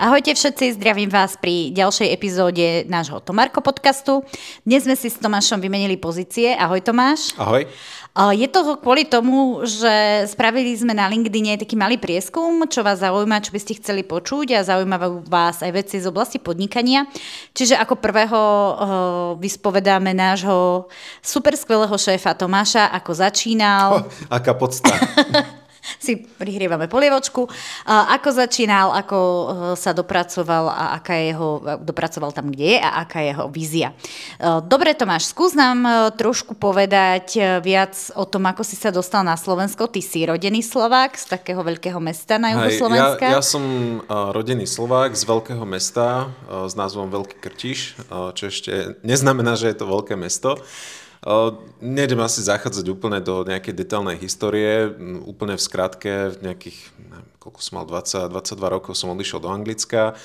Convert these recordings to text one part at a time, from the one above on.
Ahojte všetci, zdravím vás pri ďalšej epizóde nášho Tomarko podcastu. Dnes sme si s Tomášom vymenili pozície. Ahoj Tomáš. Ahoj. Je to kvôli tomu, že spravili sme na LinkedIne taký malý prieskum, čo vás zaujíma, čo by ste chceli počuť a zaujímajú vás aj veci z oblasti podnikania. Čiže ako prvého vyspovedáme nášho super skvelého šéfa Tomáša, ako začínal. Oh, aká podsta. si prihrievame polievočku. Ako začínal, ako e, sa dopracoval a aká je jeho, dopracoval tam, kde je a aká je jeho vízia. E, dobre, Tomáš, skús nám trošku povedať viac o tom, ako si sa dostal na Slovensko. Ty si rodený Slovák z takého veľkého mesta na juhu Slovenska. Ja, ja som rodený Slovák z veľkého mesta s názvom Veľký Krtiš, čo ešte neznamená, že je to veľké mesto. Nejdem asi zachádzať úplne do nejakej detailnej histórie. Úplne v skratke, v nejakých, neviem, koľko som mal, 20, 22 rokov som odišiel do Anglicka.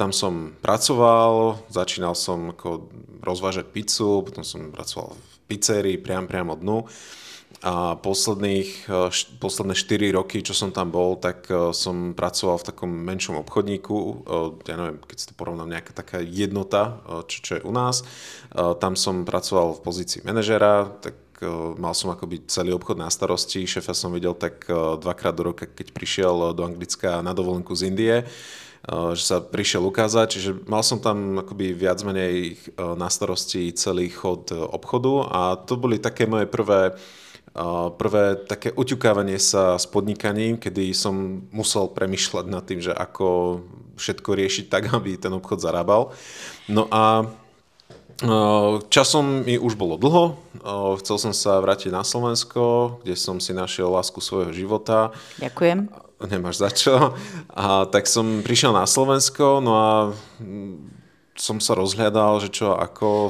Tam som pracoval, začínal som ako rozvážať pizzu, potom som pracoval v pizzerii priam priamo dnu. A posledných, e, posledné 4 roky, čo som tam bol, tak e, som pracoval v takom menšom obchodníku, e, ja neviem, keď si to porovnám, nejaká taká jednota, čo, čo je u nás. Tam som pracoval v pozícii manažera, tak mal som akoby celý obchod na starosti. Šéfa som videl tak dvakrát do roka, keď prišiel do Anglicka na dovolenku z Indie že sa prišiel ukázať, čiže mal som tam akoby viac menej na starosti celý chod obchodu a to boli také moje prvé prvé také uťukávanie sa s podnikaním, kedy som musel premyšľať nad tým, že ako všetko riešiť tak, aby ten obchod zarábal. No a Časom mi už bolo dlho, chcel som sa vrátiť na Slovensko, kde som si našiel lásku svojho života. Ďakujem. Nemáš za čo. A tak som prišiel na Slovensko, no a som sa rozhľadal, že čo, ako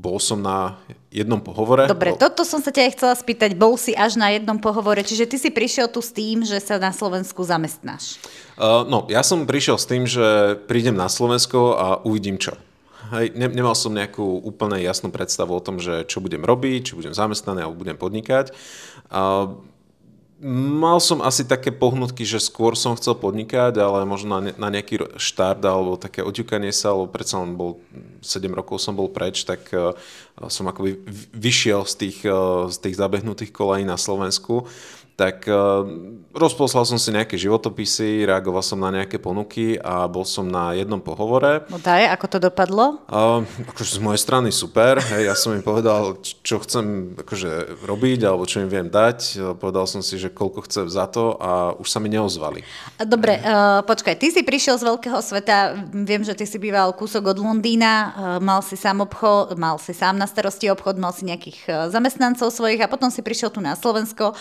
bol som na jednom pohovore. Dobre, toto som sa ťa aj chcela spýtať. Bol si až na jednom pohovore, čiže ty si prišiel tu s tým, že sa na Slovensku zamestnáš. Uh, no, ja som prišiel s tým, že prídem na Slovensko a uvidím čo. Hej, ne, nemal som nejakú úplne jasnú predstavu o tom, že čo budem robiť, či budem zamestnaný alebo budem podnikať. Uh, Mal som asi také pohnutky, že skôr som chcel podnikať, ale možno na, na nejaký štart alebo také oťukanie sa, lebo predsa len bol 7 rokov som bol preč, tak uh, som akoby vyšiel z tých, uh, z tých zabehnutých kolají na Slovensku tak uh, rozposlal som si nejaké životopisy, reagoval som na nejaké ponuky a bol som na jednom pohovore. No daj, ako to dopadlo? Uh, akože z mojej strany super, hej, ja som im povedal, čo chcem akože robiť alebo čo im viem dať. Povedal som si, že koľko chcem za to a už sa mi neozvali. Dobre, uh, počkaj, ty si prišiel z veľkého sveta, viem, že ty si býval kúsok od Londýna, uh, mal si sám obchod, mal si sám na starosti obchod, mal si nejakých zamestnancov svojich a potom si prišiel tu na Slovensko.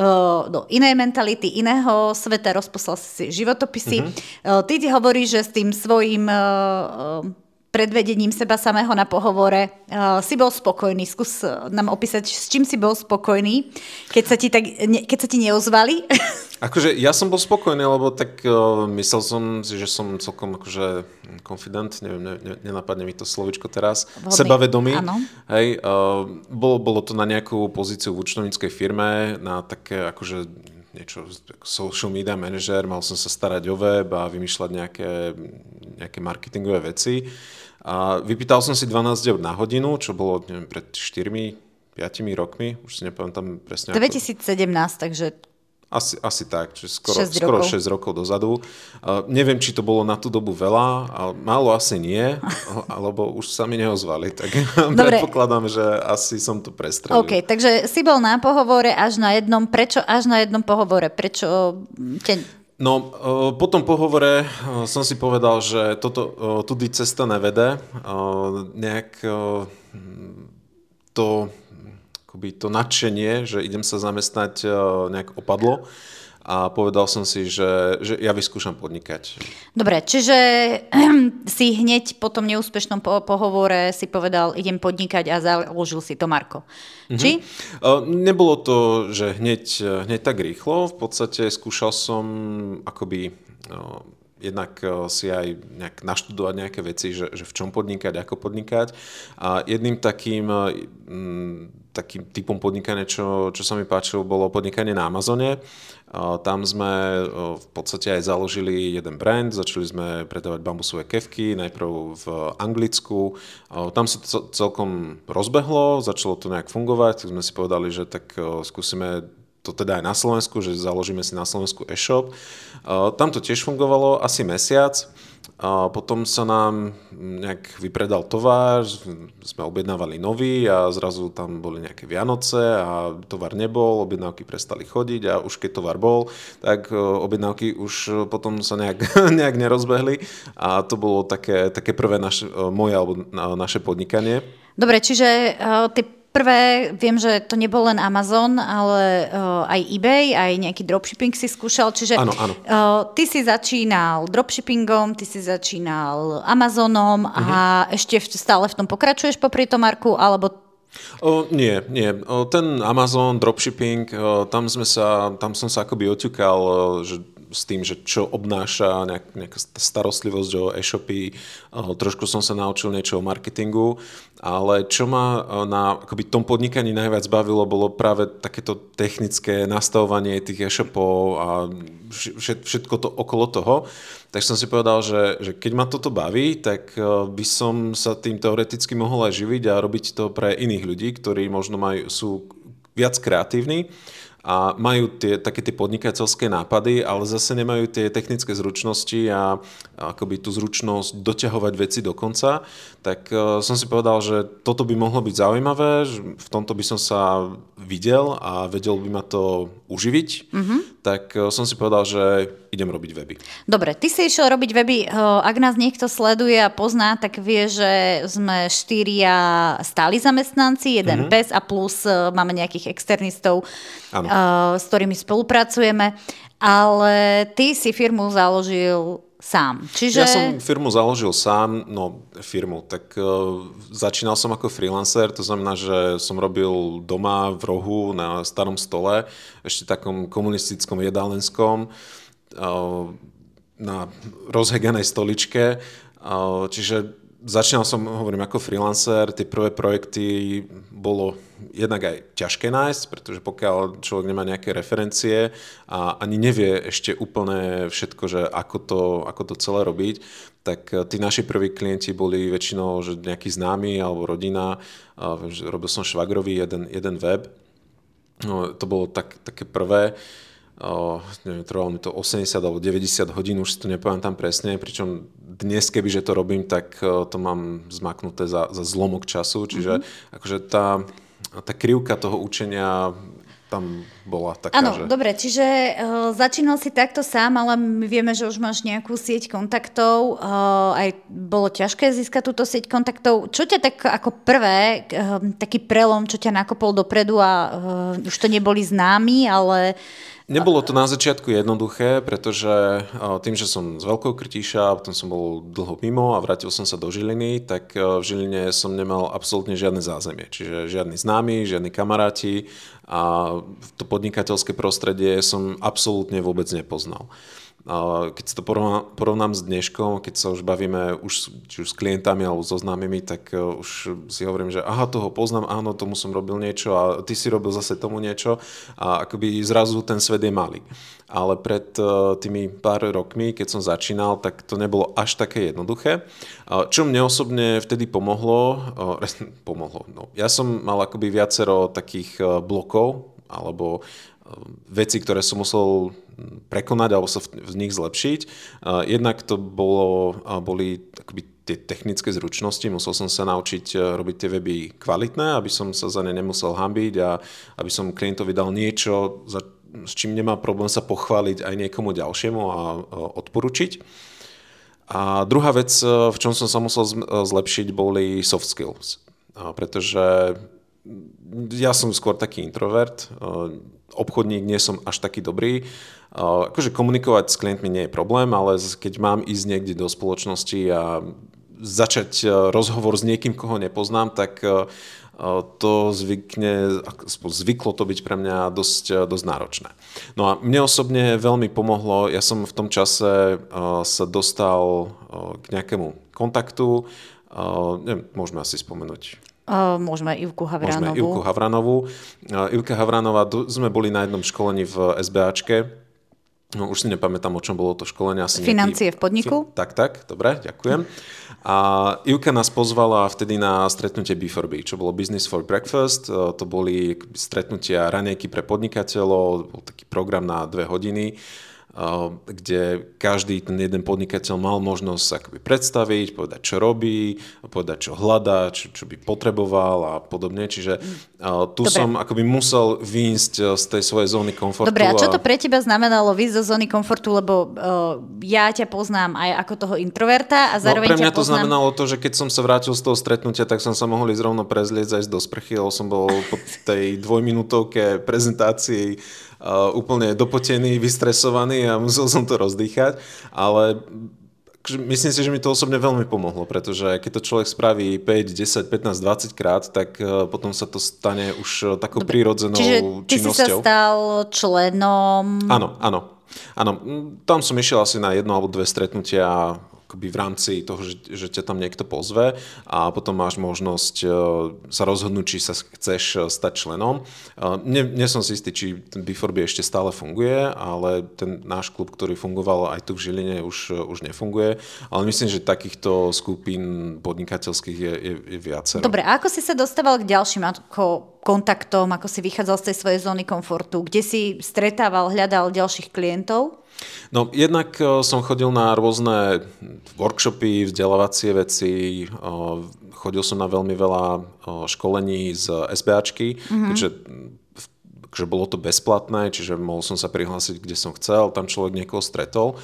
Uh, do inej mentality, iného sveta, rozposlal si životopisy. Mm-hmm. Ty ti hovoríš, že s tým svojím e, e, predvedením seba samého na pohovore uh, si bol spokojný. Skús nám opísať, s čím si bol spokojný, keď sa ti, tak, ne, keď sa ti neozvali. Akože ja som bol spokojný, lebo tak uh, myslel som si, že som celkom akože confident, neviem, ne, ne, nenapadne mi to slovičko teraz, Vhodný. sebavedomý. Áno. Hej, uh, bolo, bolo to na nejakú pozíciu v účtovníckej firme, na také akože niečo, social media manager, mal som sa starať o web a vymýšľať nejaké, nejaké marketingové veci. A vypýtal som si 12 eur na hodinu, čo bolo neviem, pred 4 5 rokmi, už si nepamätám presne. 2017, ako... takže asi, asi tak, čiže skoro 6 skoro rokov. 6 rokov dozadu. Uh, neviem, či to bolo na tú dobu veľa, ale málo asi nie, alebo už sa mi neozvali, tak Dobre. predpokladám, že asi som to prestrelil. OK, takže si bol na pohovore až na jednom, prečo až na jednom pohovore? Prečo te... No, uh, po tom pohovore uh, som si povedal, že toto, uh, tudy cesta nevede. Nejak to akoby to nadšenie, že idem sa zamestnať, e, nejak opadlo a povedal som si, že, že ja vyskúšam podnikať. Dobre, čiže si hneď po tom neúspešnom po- pohovore si povedal, idem podnikať a založil si to Marko. Mm-hmm. Či? Uh, nebolo to, že hneď, hneď tak rýchlo. V podstate skúšal som akoby jednak si aj nejak naštudovať nejaké veci, že, že v čom podnikať, ako podnikať. A jedným takým, takým typom podnikania, čo, čo sa mi páčilo, bolo podnikanie na Amazone. Tam sme v podstate aj založili jeden brand, začali sme predávať bambusové kevky, najprv v Anglicku. Tam sa to celkom rozbehlo, začalo to nejak fungovať, tak sme si povedali, že tak skúsime to teda aj na Slovensku, že založíme si na Slovensku e-shop. Tam to tiež fungovalo asi mesiac. Potom sa nám nejak vypredal tovar, sme objednávali nový a zrazu tam boli nejaké Vianoce a tovar nebol, objednávky prestali chodiť a už keď tovar bol, tak e, objednávky už potom sa nejak, nejak nerozbehli a to bolo také, také prvé naše, e, moje alebo naše podnikanie. Dobre, čiže uh, tie Prvé, viem, že to nebol len Amazon, ale uh, aj eBay, aj nejaký dropshipping si skúšal, čiže ano, ano. Uh, ty si začínal dropshippingom, ty si začínal Amazonom uh-huh. a mhm. ešte stále v tom pokračuješ popri tom, Marku, alebo O, nie, nie. O, ten Amazon, dropshipping, o, tam, sme sa, tam som sa akoby oťukal, že s tým, že čo obnáša nejak, nejaká starostlivosť o e-shopy. Trošku som sa naučil niečo o marketingu, ale čo ma na akoby, tom podnikaní najviac bavilo, bolo práve takéto technické nastavovanie tých e-shopov a všetko to okolo toho. Tak som si povedal, že, že keď ma toto baví, tak by som sa tým teoreticky mohol aj živiť a robiť to pre iných ľudí, ktorí možno majú, sú viac kreatívni a majú tie, také tie podnikateľské nápady, ale zase nemajú tie technické zručnosti a, a akoby tú zručnosť doťahovať veci do konca, tak uh, som si povedal, že toto by mohlo byť zaujímavé, že v tomto by som sa videl a vedel by ma to uživiť, mm-hmm. tak uh, som si povedal, že idem robiť weby. Dobre, ty si išiel robiť weby, uh, ak nás niekto sleduje a pozná, tak vie, že sme štyria stáli zamestnanci, jeden mm-hmm. pes a plus uh, máme nejakých externistov, ano s ktorými spolupracujeme, ale ty si firmu založil sám. Čiže... Ja som firmu založil sám, no firmu, tak uh, začínal som ako freelancer, to znamená, že som robil doma v rohu na starom stole, ešte takom komunistickom jedálenskom, uh, na rozheganej stoličke, uh, čiže začínal som, hovorím, ako freelancer, tie prvé projekty bolo jednak aj ťažké nájsť, pretože pokiaľ človek nemá nejaké referencie a ani nevie ešte úplne všetko, že ako to, ako to celé robiť, tak tí naši prví klienti boli väčšinou že nejakí známi alebo rodina. Robil som švagrový jeden, jeden web. No, to bolo tak, také prvé. Uh, neviem, trvalo mi to 80 alebo 90 hodín, už si to nepamätám presne, pričom dnes, kebyže to robím, tak to mám zmaknuté za, za zlomok času, čiže mm-hmm. akože tá, tá krivka toho učenia tam bola taká, Áno, že... dobre, čiže uh, začínal si takto sám, ale my vieme, že už máš nejakú sieť kontaktov, uh, aj bolo ťažké získať túto sieť kontaktov. Čo ťa tak ako prvé, uh, taký prelom, čo ťa nakopol dopredu a uh, už to neboli známi, ale Nebolo to na začiatku jednoduché, pretože tým, že som z Veľkou Krtíša, potom som bol dlho mimo a vrátil som sa do Žiliny, tak v Žiline som nemal absolútne žiadne zázemie. Čiže žiadni známi, žiadni kamaráti a to podnikateľské prostredie som absolútne vôbec nepoznal. Keď to porovnám s dneškom, keď sa už bavíme už, či už s klientami alebo so známymi, tak e, už si hovorím, že aha, toho poznám, áno, tomu som robil niečo a ty si robil zase tomu niečo a akoby zrazu ten svet je malý. Ale pred e, tými pár rokmi, keď som začínal, tak to nebolo až také jednoduché. Čo mne osobne vtedy pomohlo, pomohlo, no, ja som mal akoby viacero takých e, blokov, alebo veci, ktoré som musel prekonať alebo sa v nich zlepšiť. Jednak to bolo, boli akoby tie technické zručnosti, musel som sa naučiť robiť tie weby kvalitné, aby som sa za ne nemusel hambiť a aby som klientovi dal niečo, za, s čím nemá problém sa pochváliť aj niekomu ďalšiemu a odporučiť. A druhá vec, v čom som sa musel zlepšiť, boli soft skills. Pretože ja som skôr taký introvert, obchodník nie som až taký dobrý. Akože komunikovať s klientmi nie je problém, ale keď mám ísť niekde do spoločnosti a začať rozhovor s niekým, koho nepoznám, tak to zvykne, zvyklo to byť pre mňa dosť, dosť náročné. No a mne osobne veľmi pomohlo, ja som v tom čase sa dostal k nejakému kontaktu, neviem, môžeme asi spomenúť Uh, môžeme Ivku Havranovú. Môžeme Ivku Havranovú. Ivka Havranová, sme boli na jednom školení v SBAčke. No, už si nepamätám, o čom bolo to školenie. Asi Financie nejaký... v podniku? Fi... Tak, tak, dobre, ďakujem. A Ivka nás pozvala vtedy na stretnutie B4B, čo bolo Business for Breakfast. Uh, to boli stretnutia ranejky pre podnikateľov, bol taký program na dve hodiny kde každý ten jeden podnikateľ mal možnosť sa akoby predstaviť, povedať, čo robí, povedať, čo hľadá, čo, čo by potreboval a podobne. Čiže tu Dobre. som akoby musel výjsť z tej svojej zóny komfortu. Dobre, a čo to pre teba znamenalo výjsť zo zóny komfortu, lebo uh, ja ťa poznám aj ako toho introverta a no, zároveň no, pre mňa to znamenalo to, že keď som sa vrátil z toho stretnutia, tak som sa mohol ísť rovno prezlieť aj do sprchy, lebo som bol po tej dvojminútovke prezentácii úplne dopotený, vystresovaný a musel som to rozdýchať, ale myslím si, že mi to osobne veľmi pomohlo, pretože keď to človek spraví 5, 10, 15, 20 krát, tak uh, potom sa to stane už uh, takou Dobre, prírodzenou čiže ty činnosťou. si sa stal členom... Áno, áno. Áno, tam som išiel asi na jedno alebo dve stretnutia akoby v rámci toho, že, že ťa tam niekto pozve a potom máš možnosť uh, sa rozhodnúť, či sa chceš uh, stať členom. Nie, nie som si istý, či ten B4B ešte stále funguje, ale ten náš klub, ktorý fungoval aj tu v Žiline, už, už nefunguje. Ale myslím, že takýchto skupín podnikateľských je, je, je viacero. Dobre, a ako si sa dostával k ďalším ako kontaktom, ako si vychádzal z tej svojej zóny komfortu? Kde si stretával, hľadal ďalších klientov? No jednak e, som chodil na rôzne workshopy, vzdelávacie veci, e, chodil som na veľmi veľa e, školení z SBAčky, mm-hmm. keďže že bolo to bezplatné, čiže mohol som sa prihlásiť, kde som chcel, tam človek niekoho stretol.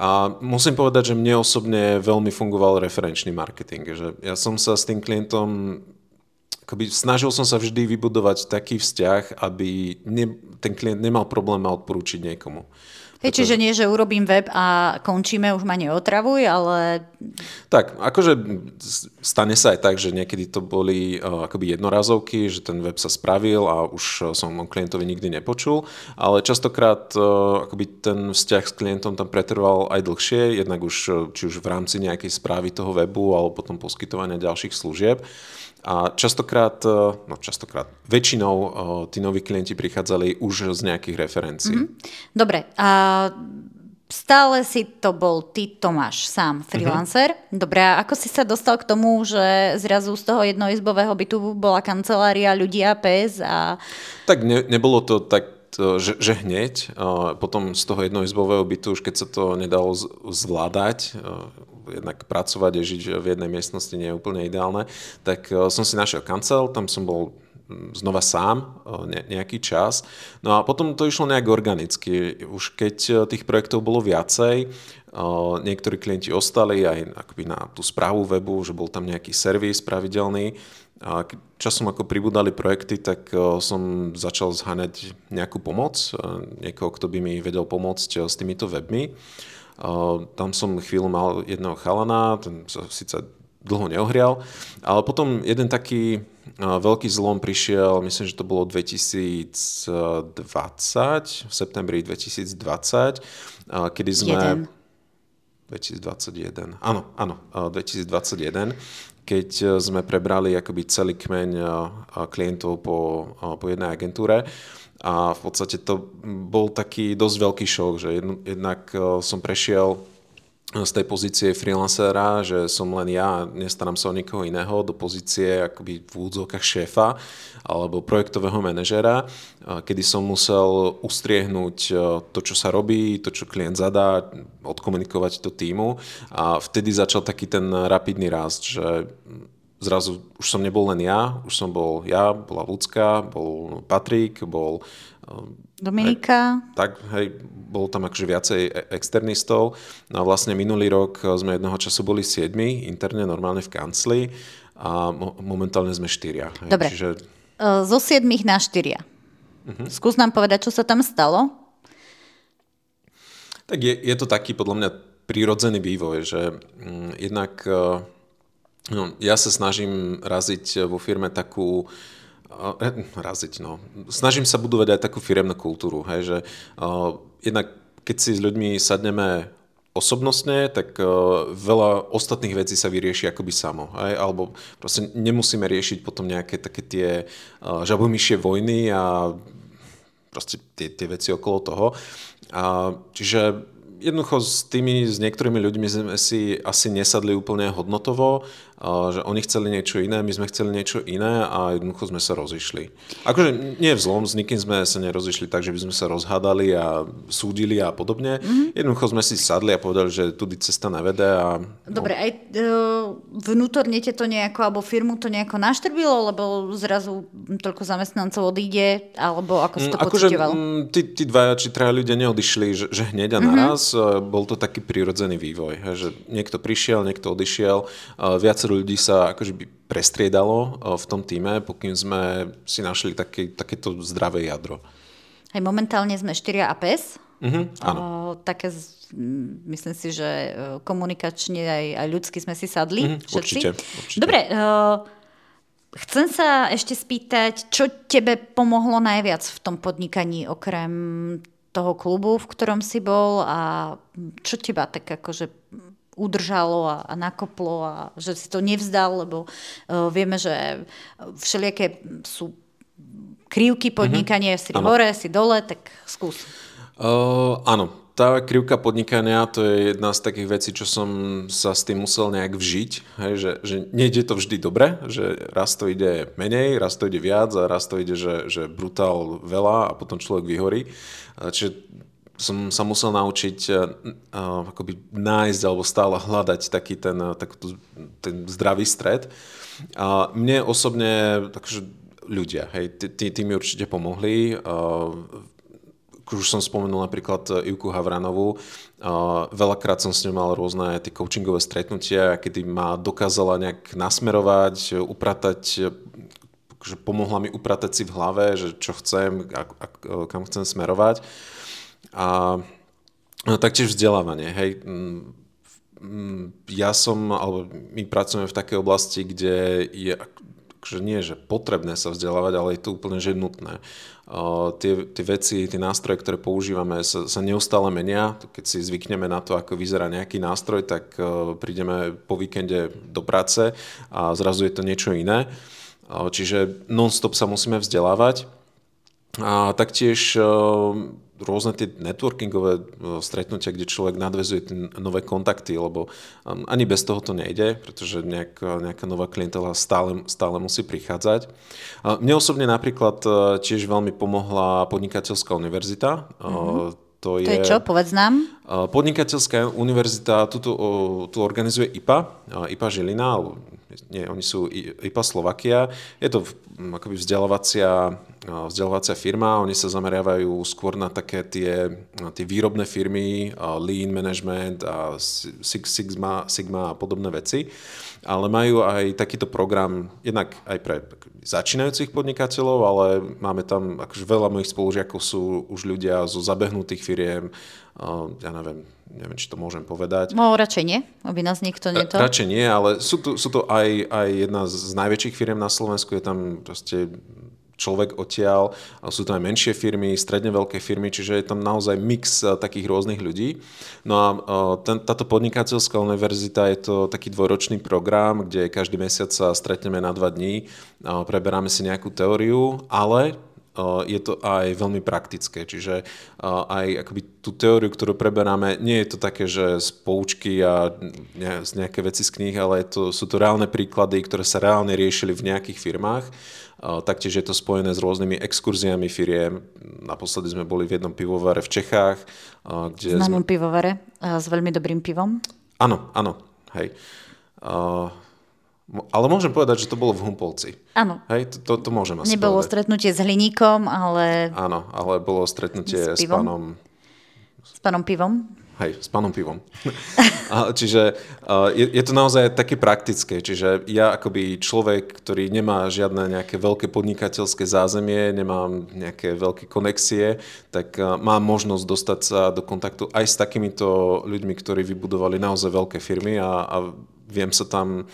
A musím povedať, že mne osobne veľmi fungoval referenčný marketing. Že ja som sa s tým klientom akoby snažil som sa vždy vybudovať taký vzťah, aby ne, ten klient nemal problém ma odporúčiť niekomu. Hej, čiže nie, že urobím web a končíme, už ma neotravuj, ale... Tak, akože stane sa aj tak, že niekedy to boli uh, akoby jednorazovky, že ten web sa spravil a už som o klientovi nikdy nepočul, ale častokrát uh, akoby ten vzťah s klientom tam pretrval aj dlhšie, jednak už či už v rámci nejakej správy toho webu alebo potom poskytovania ďalších služieb. A častokrát, e, no častokrát, väčšinou e, tí noví klienti prichádzali už z nejakých referencií. Mm-hmm. Dobre, a stále si to bol ty, Tomáš, sám freelancer. Mm-hmm. Dobre, a ako si sa dostal k tomu, že zrazu z toho jednoizbového bytu bola kancelária ľudia, pes a... Tak ne, nebolo to tak že, že hneď, potom z toho jednoizbového bytu, už keď sa to nedalo zvládať, jednak pracovať a žiť v jednej miestnosti nie je úplne ideálne, tak e, som si našiel kancel, tam som bol znova sám e, nejaký čas. No a potom to išlo nejak organicky. Už keď e, tých projektov bolo viacej, niektorí klienti ostali aj akoby na tú správu webu, že bol tam nejaký servis pravidelný. A časom ako pribudali projekty, tak som začal zháňať nejakú pomoc, niekoho, kto by mi vedel pomôcť s týmito webmi. Tam som chvíľu mal jedného chalana, ten sa síce dlho neohrial, ale potom jeden taký veľký zlom prišiel, myslím, že to bolo 2020, v septembri 2020, kedy sme... Jeden. 2021, áno, áno, 2021, keď sme prebrali akoby celý kmeň klientov po, po jednej agentúre a v podstate to bol taký dosť veľký šok, že jednak e, som prešiel z tej pozície freelancera, že som len ja, nestaram sa o nikoho iného, do pozície akoby v úvodzovkách šéfa alebo projektového manažera, e, kedy som musel ustriehnúť e, to, čo sa robí, to, čo klient zadá, odkomunikovať to týmu. A vtedy začal taký ten rapidný rast, že zrazu už som nebol len ja, už som bol ja, bola Lucka, bol Patrik, bol... Um, Dominika. Hej, tak, hej, bolo tam akože viacej e- externistov. No a vlastne minulý rok sme jedného času boli siedmi, interne, normálne v kancli a mo- momentálne sme štyria. Hej, Dobre, čiže... E, zo siedmých na štyria. Uh-huh. Skús nám povedať, čo sa tam stalo. Tak je, je to taký podľa mňa prírodzený vývoj, že mm, jednak uh, No, ja sa snažím raziť vo firme takú uh, raziť, no. Snažím sa budovať aj takú firemnú kultúru, hej, že uh, jednak keď si s ľuďmi sadneme osobnostne, tak uh, veľa ostatných vecí sa vyrieši akoby samo. Hej? Alebo proste nemusíme riešiť potom nejaké také tie uh, žabomyšie vojny a proste tie, tie veci okolo toho. A, čiže jednoducho s tými, s niektorými ľuďmi sme si asi nesadli úplne hodnotovo že oni chceli niečo iné, my sme chceli niečo iné a jednoducho sme sa rozišli. Akože nie v zlom, s nikým sme sa nerozišli tak, že by sme sa rozhádali a súdili a podobne. Mm-hmm. Jednoducho sme si sadli a povedali, že tudy cesta nevede. A, Dobre, no. aj uh, vnútorne to nejako, alebo firmu to nejako naštrbilo, lebo zrazu toľko zamestnancov odíde, alebo ako si to mm, akože, pocitoval? Mm, tí, tí dvaja či traja ľudia neodišli, že, že hneď a mm-hmm. naraz. Bol to taký prirodzený vývoj. Že niekto prišiel, niekto odišiel. Viac viacero ľudí sa akože by prestriedalo eh, v tom týme, pokým sme si našli také, takéto zdravé jadro. Aj momentálne sme 4 APS. Mm-hmm, áno. O, také, myslím si, že eh, komunikačne aj, aj ľudsky sme si sadli. Mm-hmm, všetci. Určite, určite. Dobre, uh, chcem sa ešte spýtať, čo tebe pomohlo najviac v tom podnikaní, okrem toho klubu, v ktorom si bol a čo teba tak akože udržalo a, a nakoplo a že si to nevzdal, lebo uh, vieme, že všelijaké sú krivky podnikania, mm-hmm. si ano. hore, si dole, tak skús. Uh, áno, tá krivka podnikania to je jedna z takých vecí, čo som sa s tým musel nejak vžiť, hej, že, že nejde to vždy dobre, že raz to ide menej, raz to ide viac a raz to ide, že, že brutál veľa a potom človek vyhorí. Čiže som sa musel naučiť uh, akoby nájsť alebo stále hľadať taký ten, uh, taký ten zdravý stred. A mne osobne takže ľudia, hej, tí, tí mi určite pomohli. Uh, už som spomenul napríklad Ivku Havranovú. Uh, veľakrát som s ňou mal rôzne tie coachingové stretnutia, kedy ma dokázala nejak nasmerovať, upratať že pomohla mi upratať si v hlave, že čo chcem, a, a, kam chcem smerovať. A no, taktiež vzdelávanie. Hej. Mm, mm, ja som, alebo my pracujeme v takej oblasti, kde je že nie, že potrebné sa vzdelávať, ale je to úplne že nutné. Uh, tie, tie veci, tie nástroje, ktoré používame, sa, sa neustále menia. Keď si zvykneme na to, ako vyzerá nejaký nástroj, tak uh, prídeme po víkende do práce a zrazu je to niečo iné. Uh, čiže non-stop sa musíme vzdelávať. A taktiež rôzne tie networkingové e, stretnutia, kde človek nadvezuje tie nové kontakty, lebo ani bez toho to nejde, pretože nejaká, nejaká nová klientela stále, stále musí prichádzať. Mne osobne napríklad e, tiež veľmi pomohla podnikateľská univerzita. Mm-hmm. To je, to je čo? Povedz nám. Podnikateľská univerzita tu, tu organizuje IPA, IPA Žilina, nie, oni sú IPA Slovakia. Je to akoby vzdelávacia, vzdelávacia firma, oni sa zameriavajú skôr na také tie, tie výrobné firmy, lean management a Sigma, Sigma a podobné veci ale majú aj takýto program jednak aj pre začínajúcich podnikateľov, ale máme tam, akože veľa mojich spolužiakov sú už ľudia zo zabehnutých firiem, ja neviem, neviem, či to môžem povedať. No, radšej nie, aby nás nikto nie to... Radšej nie, ale sú to, sú to aj, aj jedna z najväčších firiem na Slovensku, je tam proste človek odtiaľ. Sú to aj menšie firmy, stredne veľké firmy, čiže je tam naozaj mix eh, takých rôznych ľudí. No a eh, ten, táto podnikateľská univerzita je to taký dvojročný program, kde každý mesiac sa stretneme na dva dní, preberáme si nejakú teóriu, ale je to aj veľmi praktické, čiže aj akoby tú teóriu, ktorú preberáme, nie je to také, že z poučky a nejaké veci z kníh, ale to, sú to reálne príklady, ktoré sa reálne riešili v nejakých firmách Taktiež je to spojené s rôznymi exkurziami firiem. Naposledy sme boli v jednom pivovare v Čechách. Kde Známom sme... pivovare s veľmi dobrým pivom? Áno, áno, hej. Ale môžem povedať, že to bolo v Humpolci. Áno. Hej, to, to, to môžem asi Nebolo povedať. stretnutie s hliníkom, ale... Áno, ale bolo stretnutie s, s pánom... S pánom pivom? Hej, s pánom pivom. čiže je, je to naozaj také praktické. Čiže ja akoby človek, ktorý nemá žiadne nejaké veľké podnikateľské zázemie, nemám nejaké veľké konexie, tak mám možnosť dostať sa do kontaktu aj s takýmito ľuďmi, ktorí vybudovali naozaj veľké firmy a, a viem sa tam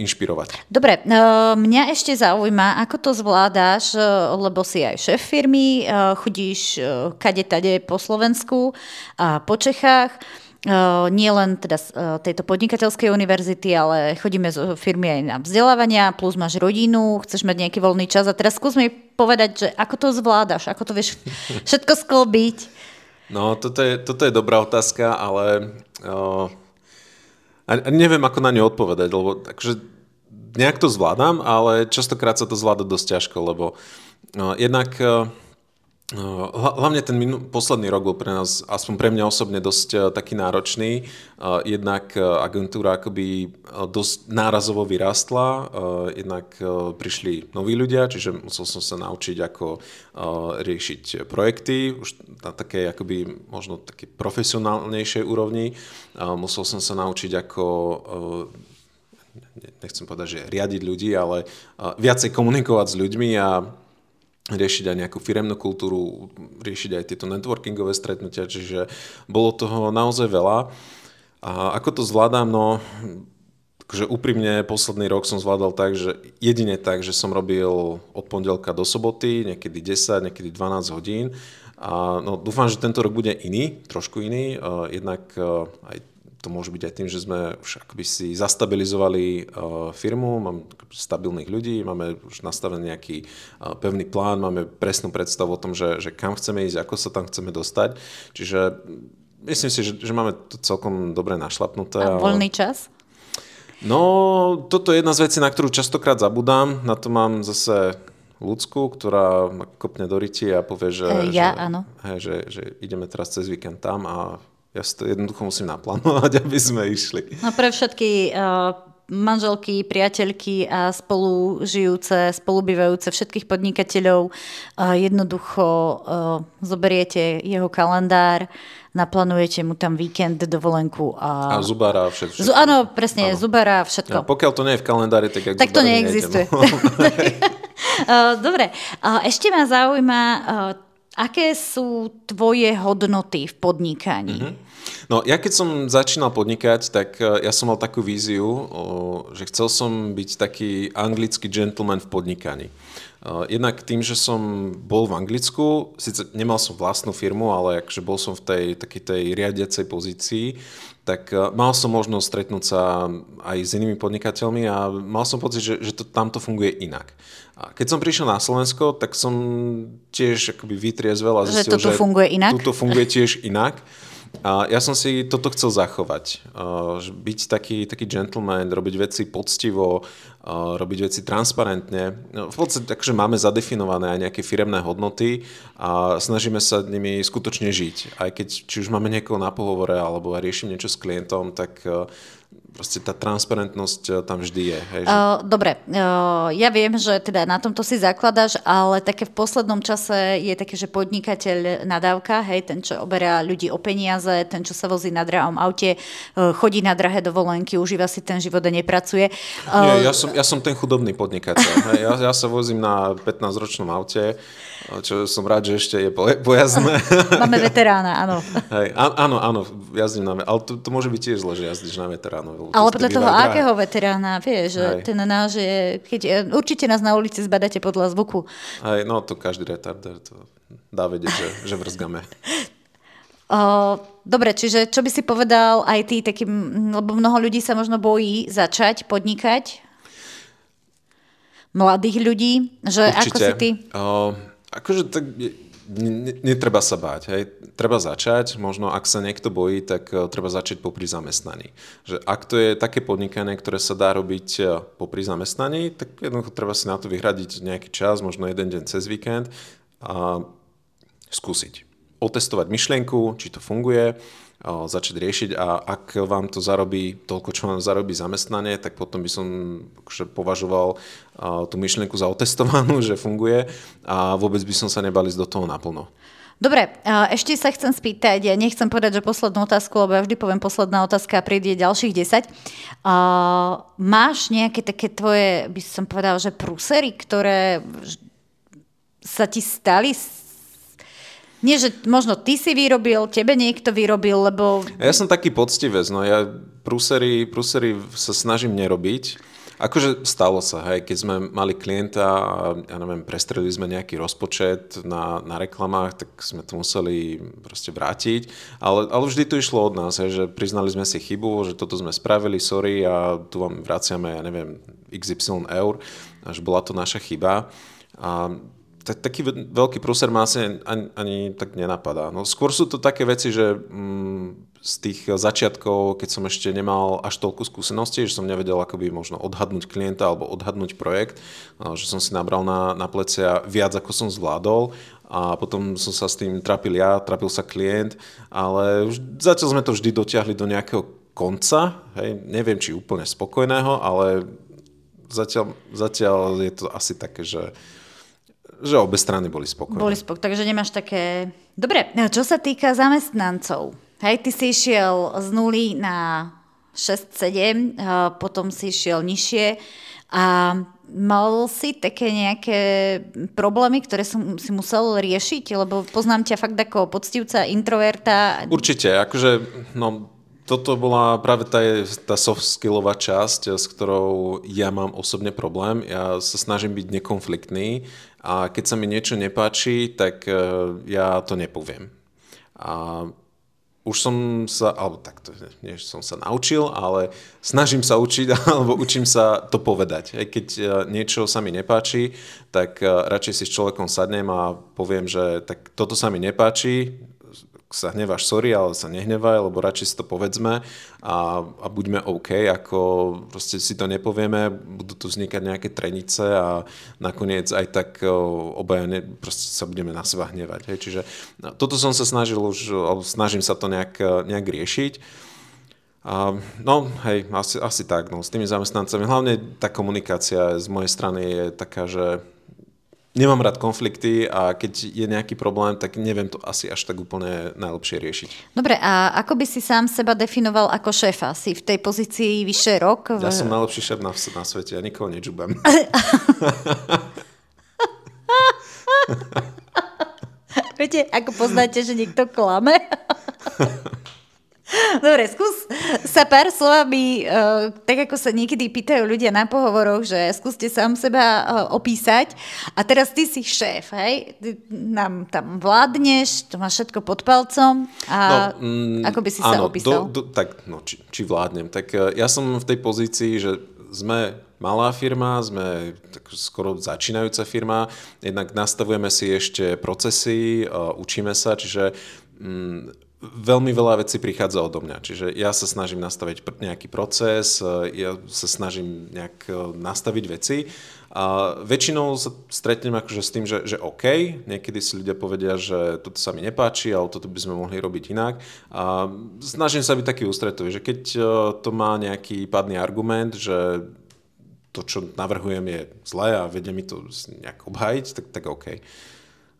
inšpirovať. Dobre, mňa ešte zaujíma, ako to zvládáš, lebo si aj šéf firmy, chodíš kade tade po Slovensku a po Čechách. Nie len teda z tejto podnikateľskej univerzity, ale chodíme z firmy aj na vzdelávania, plus máš rodinu, chceš mať nejaký voľný čas a teraz skús mi povedať, že ako to zvládaš, ako to vieš všetko sklbiť. No, toto je, toto je dobrá otázka, ale uh, a neviem, ako na ňu odpovedať, lebo takže nejak to zvládam, ale častokrát sa to zvláda dosť ťažko, lebo uh, jednak uh, Hlavne ten minú, posledný rok bol pre nás, aspoň pre mňa osobne, dosť uh, taký náročný. Uh, jednak uh, agentúra akoby dosť nárazovo vyrástla, jednak prišli noví ľudia, čiže musel som sa naučiť, ako riešiť projekty, už na také akoby možno také profesionálnejšej úrovni. Musel som sa naučiť, ako nechcem povedať, že riadiť ľudí, ale viacej komunikovať s ľuďmi a riešiť aj nejakú firemnú kultúru, riešiť aj tieto networkingové stretnutia, čiže bolo toho naozaj veľa. A ako to zvládam, no Takže úprimne posledný rok som zvládal tak, že jedine tak, že som robil od pondelka do soboty, niekedy 10, niekedy 12 hodín. A no, dúfam, že tento rok bude iný, trošku iný. Jednak uh, aj to môže byť aj tým, že sme už akoby si zastabilizovali uh, firmu, mám stabilných ľudí, máme už nastavený nejaký uh, pevný plán, máme presnú predstavu o tom, že, že kam chceme ísť, ako sa tam chceme dostať. Čiže myslím si, že, že máme to celkom dobre našlapnuté. A voľný čas? No, toto je jedna z vecí, na ktorú častokrát zabudám. Na to mám zase ľudskú, ktorá kopne do ryti a povie, že, e, ja, že, áno. Hej, že, že ideme teraz cez víkend tam a ja si to jednoducho musím naplánovať, aby sme išli. No pre všetky uh, manželky, priateľky a spolu žijúce, spolubývajúce všetkých podnikateľov uh, jednoducho uh, zoberiete jeho kalendár, naplánujete mu tam víkend, dovolenku a... A zubára a všetko. Z, áno, presne, áno. zubára a všetko. Ja, pokiaľ to nie je v kalendári, tak... Tak to neexistuje. Dobre, ešte ma zaujíma, aké sú tvoje hodnoty v podnikaní? Mm-hmm. No ja keď som začínal podnikať, tak e, ja som mal takú víziu, že chcel som byť taký anglický gentleman v podnikaní. E, jednak tým, že som bol v Anglicku, síce nemal som vlastnú firmu, ale akže bol som v tej takej tej riadiacej pozícii, tak e, mal som možnosť stretnúť sa aj s inými podnikateľmi a mal som pocit, že, že to tamto funguje inak. A keď som prišiel na Slovensko, tak som tiež akoby vytriezvel a zistil, že, toto funguje inak? Tuto funguje tiež inak. A ja som si toto chcel zachovať. Byť taký, taký gentleman, robiť veci poctivo, robiť veci transparentne. No, v podstate takže máme zadefinované aj nejaké firemné hodnoty a snažíme sa nimi skutočne žiť. Aj keď či už máme niekoho na pohovore alebo riešim niečo s klientom, tak proste tá transparentnosť eh, tam vždy je. Hej, že... uh, dobre, uh, ja viem, že teda na tomto si zakladaš, ale také v poslednom čase je také, že podnikateľ nadávka, hej, ten, čo oberá ľudí o peniaze, ten, čo sa vozí na drahom aute, uh, chodí na drahé dovolenky, užíva si ten život a nepracuje. Uh, Nie, ja som, ja som ten chudobný podnikateľ. hej, ja, ja sa vozím na 15-ročnom aute, čo som rád, že ešte je pojazdné. Máme veterána, áno. Hej, áno, áno, jazdím na ale to, to môže byť tiež zle, že jazdíš na veteránov. Ale podľa toho, drahé. akého veterána, vieš, že ten náš je, keď, e, určite nás na ulici zbadáte podľa zvuku. Hej, no to každý retarder to dá vedieť, že, že vrzgame. O, dobre, čiže čo by si povedal aj ty, takým, lebo mnoho ľudí sa možno bojí začať podnikať, mladých ľudí, že Určite. ako si ty? O, Akože tak netreba sa báť. Hej. Treba začať, možno ak sa niekto bojí, tak uh, treba začať popri zamestnaní. Že ak to je také podnikanie, ktoré sa dá robiť uh, popri zamestnaní, tak jednoducho treba si na to vyhradiť nejaký čas, možno jeden deň cez víkend a skúsiť. Otestovať myšlienku, či to funguje, začať riešiť a ak vám to zarobí toľko, čo vám zarobí zamestnanie, tak potom by som akože považoval tú myšlienku za otestovanú, že funguje a vôbec by som sa nebal ísť do toho naplno. Dobre, ešte sa chcem spýtať, ja nechcem povedať, že poslednú otázku, lebo ja vždy poviem posledná otázka a príde ďalších 10. Uh, máš nejaké také tvoje, by som povedal, že prúsery, ktoré sa ti stali nie, že možno ty si vyrobil, tebe niekto vyrobil, lebo... Ja som taký poctivec, no ja prúsery, prúsery sa snažím nerobiť. Akože stalo sa, hej, keď sme mali klienta a ja neviem, prestrelili sme nejaký rozpočet na, na reklamách, tak sme to museli proste vrátiť, ale, ale vždy to išlo od nás, hej, že priznali sme si chybu, že toto sme spravili, sorry a tu vám vraciame, ja neviem, XY eur, až bola to naša chyba. A tak, taký veľký prúser ma asi ani, ani tak nenapadá. No, skôr sú to také veci, že mm, z tých začiatkov, keď som ešte nemal až toľko skúseností, že som nevedel akoby možno odhadnúť klienta alebo odhadnúť projekt, že som si nabral na, na plecia viac, ako som zvládol a potom som sa s tým trapil ja, trapil sa klient, ale už, zatiaľ sme to vždy dotiahli do nejakého konca, hej, neviem, či úplne spokojného, ale zatiaľ, zatiaľ je to asi také, že že obe strany boli spokojné. Boli spokojné, takže nemáš také... Dobre, čo sa týka zamestnancov, Hej, ty si išiel z nuly na 6-7, potom si išiel nižšie a mal si také nejaké problémy, ktoré som si musel riešiť? Lebo poznám ťa fakt ako poctivca, introverta. Určite, akože no, toto bola práve tá, tá soft skillová časť, s ktorou ja mám osobne problém. Ja sa snažím byť nekonfliktný a keď sa mi niečo nepáči, tak e, ja to nepoviem. A už som sa, alebo takto, nie som sa naučil, ale snažím sa učiť, alebo učím sa to povedať. Aj keď e, niečo sa mi nepáči, tak e, radšej si s človekom sadnem a poviem, že tak toto sa mi nepáči, sa hneváš, sorry, ale sa nehnevaj, lebo radšej si to povedzme a, a buďme OK, ako proste si to nepovieme, budú tu vznikať nejaké trenice a nakoniec aj tak obaja ne, proste sa budeme na seba hnevať. Hej. Čiže no, toto som sa snažil už, alebo snažím sa to nejak, nejak riešiť. A, no, hej, asi, asi tak, no, s tými zamestnancami. Hlavne tá komunikácia z mojej strany je taká, že nemám rád konflikty a keď je nejaký problém, tak neviem to asi až tak úplne najlepšie riešiť. Dobre, a ako by si sám seba definoval ako šéfa? Si v tej pozícii vyše rok? V... Ja som najlepší šéf na, na svete, ja nikoho nečubem. Viete, ako poznáte, že niekto klame? Dobre, skús sa pár slovami, uh, tak ako sa niekedy pýtajú ľudia na pohovoroch, že skúste sám seba uh, opísať. A teraz ty si šéf, hej? Ty nám tam vládneš, to máš všetko pod palcom. A no, mm, ako by si áno, sa opísal? Do, do, tak, no, či, či vládnem. Tak uh, ja som v tej pozícii, že sme malá firma, sme tak skoro začínajúca firma, jednak nastavujeme si ešte procesy, učíme sa, čiže mm, veľmi veľa vecí prichádza odo mňa. Čiže ja sa snažím nastaviť nejaký proces, e, ja sa snažím nejak e, nastaviť veci. A väčšinou sa stretnem akože s tým, že, že OK, niekedy si ľudia povedia, že toto sa mi nepáči, ale toto by sme mohli robiť inak. A snažím sa byť taký ústretový, že keď e, to má nejaký padný argument, že to, čo navrhujem, je zlé a vedia mi to nejak obhajiť, tak, tak OK.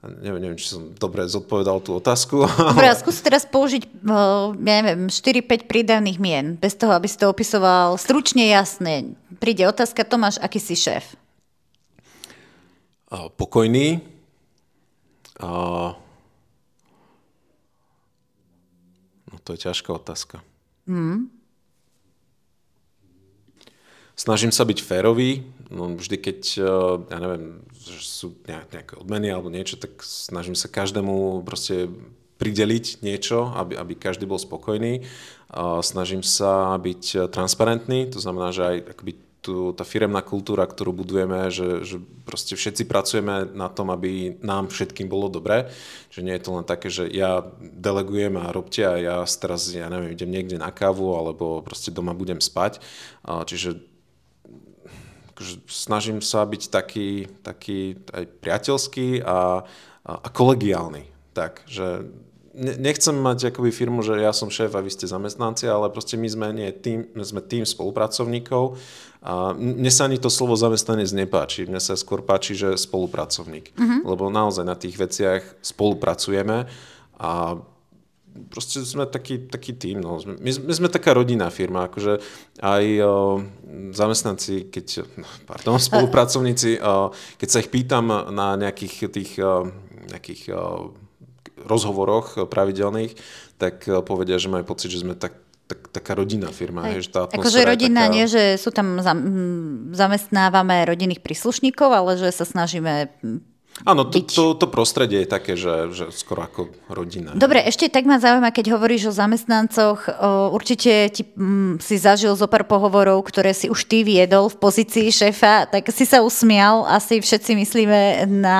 Neviem, neviem, či som dobre zodpovedal tú otázku. Dobre, ale... skús teraz použiť, ja neviem, 4-5 prídavných mien, bez toho, aby si to opisoval stručne, jasne. Príde otázka, Tomáš, aký si šéf? Pokojný. No to je ťažká otázka. Mm. Snažím sa byť férový, no vždy keď, eh, ja neviem, sú nejaké odmeny alebo niečo, tak snažím sa každému proste prideliť niečo, aby, aby každý bol spokojný. Snažím sa byť transparentný, to znamená, že aj akoby tu, tá firemná kultúra, ktorú budujeme, že, že proste všetci pracujeme na tom, aby nám všetkým bolo dobre. Že nie je to len také, že ja delegujem a robte a ja teraz, ja neviem, idem niekde na kávu alebo proste doma budem spať. Čiže akože snažím sa byť taký, taký aj priateľský a, a, a kolegiálny. Tak, že nechcem mať akoby firmu, že ja som šéf a vy ste zamestnanci, ale proste my sme, nie tým, sme tým spolupracovníkov a mne sa ani to slovo zamestnanec nepáči. Mne sa skôr páči, že spolupracovník. Uh-huh. Lebo naozaj na tých veciach spolupracujeme a proste sme taký, taký tým. No. My, my sme taká rodinná firma, akože aj o, zamestnanci, keď, pardon, spolupracovníci, o, keď sa ich pýtam na nejakých tých o, nejakých o, rozhovoroch pravidelných, tak povedia, že majú pocit, že sme tak, tak taká rodinná firma. Hej, že tá akože rodina, taká... nie, že sú tam zamestnávame rodinných príslušníkov, ale že sa snažíme Áno, to, to, to prostredie je také, že, že skoro ako rodina. Dobre, ešte tak ma zaujíma, keď hovoríš o zamestnancoch, o, určite ti m, si zažil zo pár pohovorov, ktoré si už ty viedol v pozícii šéfa, tak si sa usmial, asi všetci myslíme na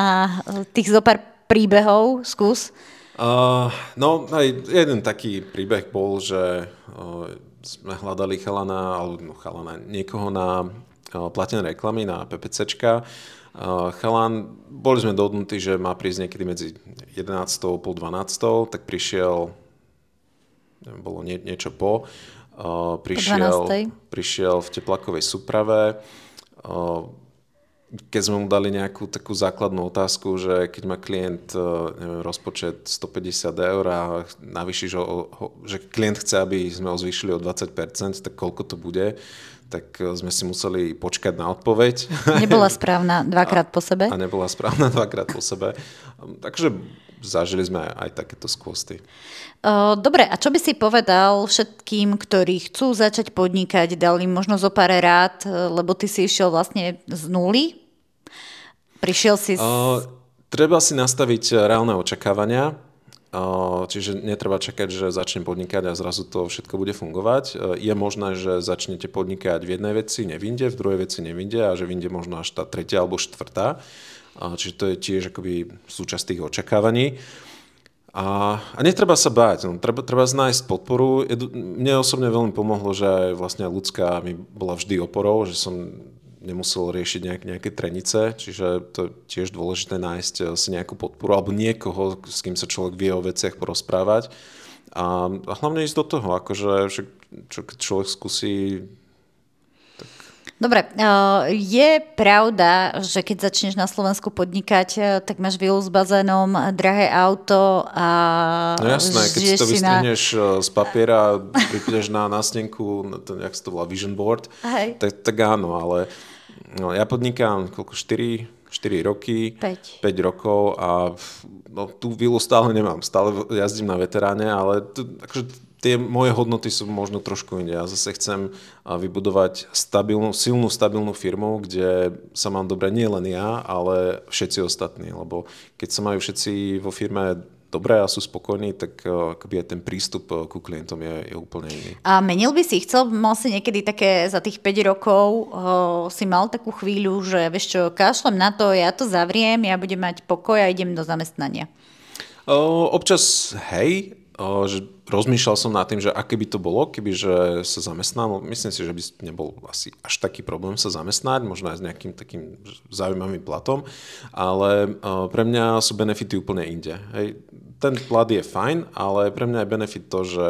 tých zo pár príbehov, skús. Uh, no, aj jeden taký príbeh bol, že uh, sme hľadali chalana, alebo no, chalana, niekoho na uh, platené reklamy na PPCčka Chalan, boli sme dohodnutí, že má prísť niekedy medzi 11. a pol 12. tak prišiel, neviem, bolo nie, niečo po, uh, prišiel, prišiel v teplakovej súprave, uh, keď sme mu dali nejakú takú základnú otázku, že keď má klient neviem, rozpočet 150 eur a navyšíš ho, ho, že klient chce, aby sme ho zvýšili o 20%, tak koľko to bude? tak e, sme si museli počkať na odpoveď. Nebola správna dvakrát po sebe? A nebola správna dvakrát po sebe. Takže zažili sme aj takéto skvosty. Dobre, a čo by si povedal všetkým, ktorí chcú začať podnikať, dal im možno zo pár rád, e, lebo ty si išiel vlastne z nuly? Prišiel si... Z... Uh, treba si nastaviť reálne očakávania Čiže netreba čakať, že začne podnikať a zrazu to všetko bude fungovať. E, je možné, že začnete podnikať v jednej veci, nevinde, v druhej veci nevinde a že vinde možno až tá tretia alebo štvrtá. Čiže to je tiež akoby súčasť tých očakávaní. A, a netreba sa báť, no, treba, treba nájsť podporu. Mne osobne veľmi pomohlo, že vlastne ľudská mi bola vždy oporou, že som nemusel riešiť nejak, nejaké trenice, čiže to je tiež dôležité nájsť eh, si nejakú podporu alebo niekoho, s kým sa človek vie o veciach porozprávať. A, a hlavne ísť do toho, akože čo keď človek skúsi Dobre, eh, je pravda, že keď začneš na Slovensku podnikať, eh, tak máš vilu s bazénom, drahé auto a... No jasné, keď si to vystrihneš na... z papiera, pripneš na nástenku, jak sa to volá, vision board, tak, tak áno, ale No, ja podnikám koľko, 4, 4 roky, 5. 5 rokov a no, tú vilu stále nemám. Stále jazdím na veteráne, ale to, akože tie moje hodnoty sú možno trošku inde. Ja zase chcem vybudovať stabilnú, silnú, stabilnú firmu, kde sa mám dobre nie len ja, ale všetci ostatní. Lebo keď sa majú všetci vo firme dobré a sú spokojní, tak eh, akoby aj ten prístup eh, ku klientom je, je úplne iný. A menil by si, chcel, mal si niekedy také za tých 5 rokov, uh, si mal takú chvíľu, že vieš čo, kašlem na to, ja to zavriem, ja budem mať pokoj a idem do zamestnania. Uh, občas hej, rozmýšľal som nad tým, že aké by to bolo, keby že sa zamestnal. Myslím si, že by nebol asi až taký problém sa zamestnať, možno aj s nejakým takým zaujímavým platom, ale pre mňa sú benefity úplne inde. Hej ten plat je fajn, ale pre mňa je benefit to, že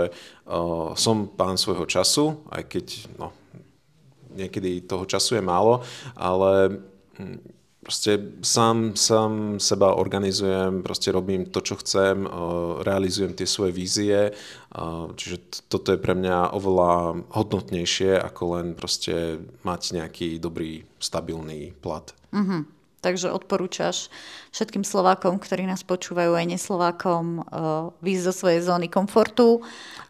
som pán svojho času, aj keď no, niekedy toho času je málo, ale proste sám, sám seba organizujem, proste robím to, čo chcem, uh, realizujem tie svoje vízie, uh, čiže toto je pre mňa oveľa hodnotnejšie, ako len proste mať nejaký dobrý, stabilný plat. Mm-hmm. Takže odporúčaš všetkým Slovákom, ktorí nás počúvajú aj neslovákom, uh, výjsť zo svojej zóny komfortu.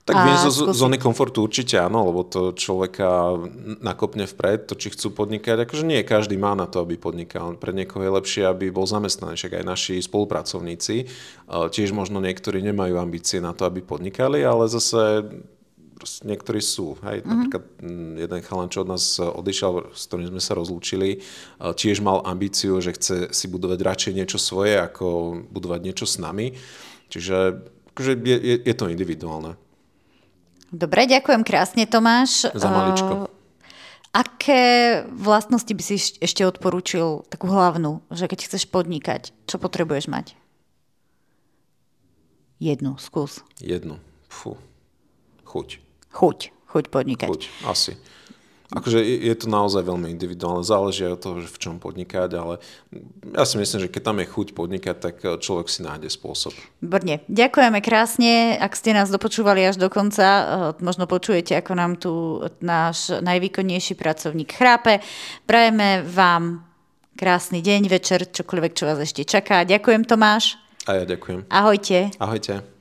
Tak výjsť zo skúsiť... zóny komfortu určite áno, lebo to človeka nakopne vpred, to či chcú podnikať. Akože nie každý má na to, aby podnikal. Pre niekoho je lepšie, aby bol zamestnaný. Však aj naši spolupracovníci, uh, tiež možno niektorí nemajú ambície na to, aby podnikali, ale zase niektorí sú. Hej? Mm-hmm. Napríklad mm, jeden chalan, čo od nás odišiel, s ktorým sme sa rozlúčili, tiež mal ambíciu, že chce si budovať radšej niečo svoje, ako budovať niečo s nami. Čiže akože je, je, je to individuálne. Dobre, ďakujem krásne, Tomáš. Za maličko. Uh, aké vlastnosti by si ešte odporúčil, takú hlavnú, že keď chceš podnikať, čo potrebuješ mať? Jednu, skús. Jednu. Fú. Chuť chuť, chuť podnikať. Chuť, asi. Akože je, to naozaj veľmi individuálne, záleží od toho, v čom podnikať, ale ja si myslím, že keď tam je chuť podnikať, tak eh, človek si nájde spôsob. Výborne. Ďakujeme krásne. Ak ste nás dopočúvali až do konca, eh, možno počujete, ako nám tu náš najvýkonnejší pracovník chrápe. Prajeme vám krásny deň, večer, čokoľvek, čo vás ešte čaká. Ďakujem, Tomáš. A ja ďakujem. Ahojte. Ahojte.